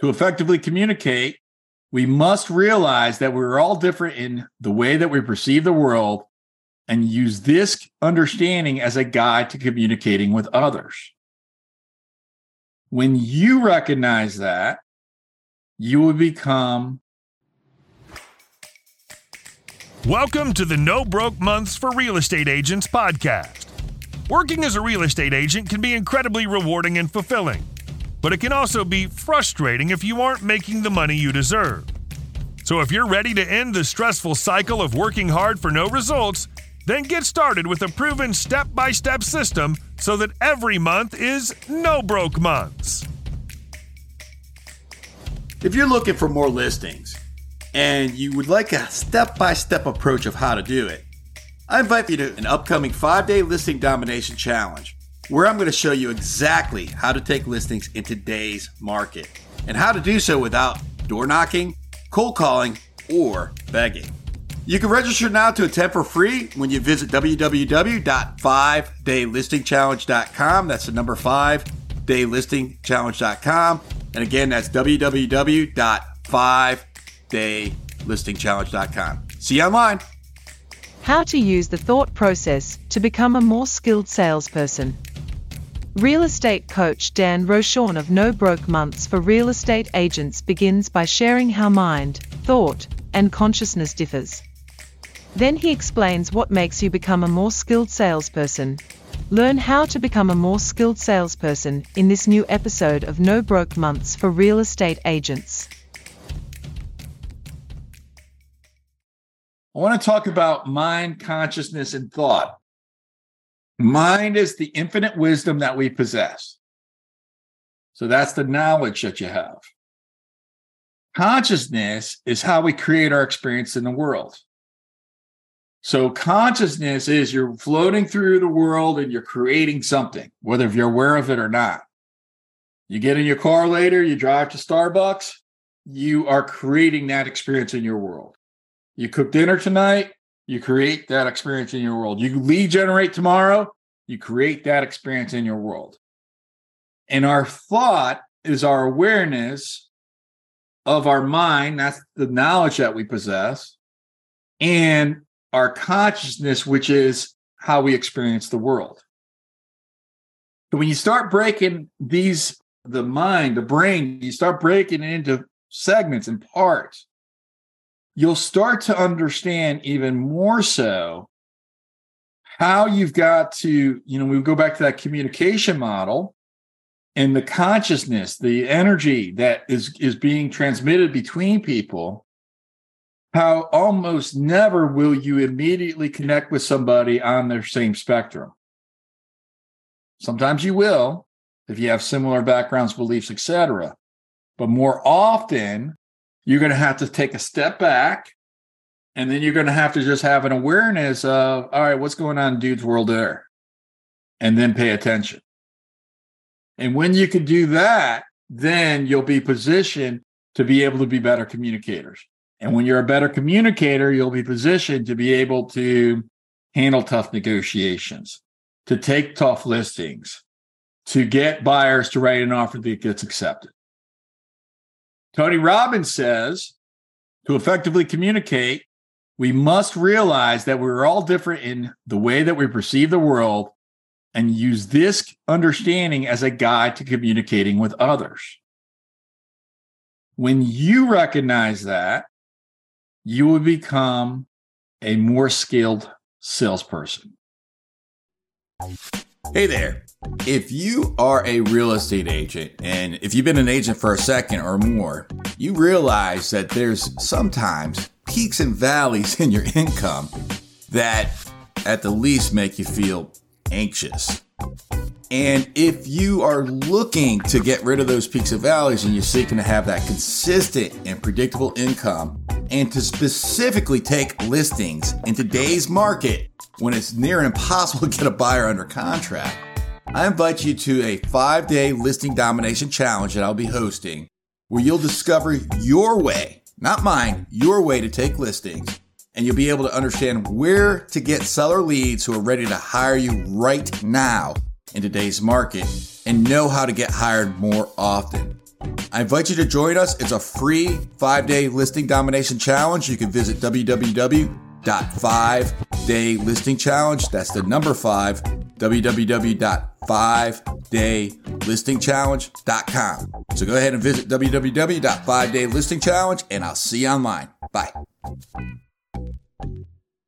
To effectively communicate, we must realize that we're all different in the way that we perceive the world and use this understanding as a guide to communicating with others. When you recognize that, you will become. Welcome to the No Broke Months for Real Estate Agents podcast. Working as a real estate agent can be incredibly rewarding and fulfilling but it can also be frustrating if you aren't making the money you deserve. So if you're ready to end the stressful cycle of working hard for no results, then get started with a proven step by step system so that every month is no broke months. If you're looking for more listings and you would like a step by step approach of how to do it, I invite you to an upcoming five day listing domination challenge where I'm going to show you exactly how to take listings in today's market and how to do so without door knocking, cold calling, or begging. You can register now to attend for free when you visit www.5daylistingchallenge.com. That's the number 5 daylistingchallenge.com. And again, that's www.5daylistingchallenge.com. See you online. How to use the thought process to become a more skilled salesperson. Real estate coach Dan Rochon of No Broke Months for Real Estate Agents begins by sharing how mind, thought, and consciousness differs. Then he explains what makes you become a more skilled salesperson. Learn how to become a more skilled salesperson in this new episode of No Broke Months for Real Estate Agents. I want to talk about mind, consciousness, and thought. Mind is the infinite wisdom that we possess. So that's the knowledge that you have. Consciousness is how we create our experience in the world. So consciousness is you're floating through the world and you're creating something, whether you're aware of it or not. You get in your car later, you drive to Starbucks, you are creating that experience in your world. You cook dinner tonight, you create that experience in your world. You lead generate tomorrow, you create that experience in your world. And our thought is our awareness of our mind, that's the knowledge that we possess, and our consciousness, which is how we experience the world. So when you start breaking these, the mind, the brain, you start breaking it into segments and parts you'll start to understand even more so how you've got to, you know, we go back to that communication model and the consciousness, the energy that is is being transmitted between people. How almost never will you immediately connect with somebody on their same spectrum. Sometimes you will if you have similar backgrounds, beliefs, etc. But more often, you're going to have to take a step back and then you're going to have to just have an awareness of all right what's going on in dude's world there? And then pay attention. And when you can do that then you'll be positioned to be able to be better communicators. And when you're a better communicator you'll be positioned to be able to handle tough negotiations to take tough listings to get buyers to write an offer that gets accepted. Tony Robbins says to effectively communicate, we must realize that we're all different in the way that we perceive the world and use this understanding as a guide to communicating with others. When you recognize that, you will become a more skilled salesperson. Hey there. If you are a real estate agent, and if you've been an agent for a second or more, you realize that there's sometimes peaks and valleys in your income that at the least make you feel anxious. And if you are looking to get rid of those peaks and valleys and you're seeking to have that consistent and predictable income and to specifically take listings in today's market when it's near impossible to get a buyer under contract, I invite you to a five day listing domination challenge that I'll be hosting where you'll discover your way, not mine, your way to take listings. And you'll be able to understand where to get seller leads who are ready to hire you right now in today's market and know how to get hired more often. I invite you to join us. It's a free five day listing domination challenge. You can visit www.5daylistingchallenge. That's the number five, www.5daylistingchallenge.com. So go ahead and visit www.5daylistingchallenge and I'll see you online. Bye.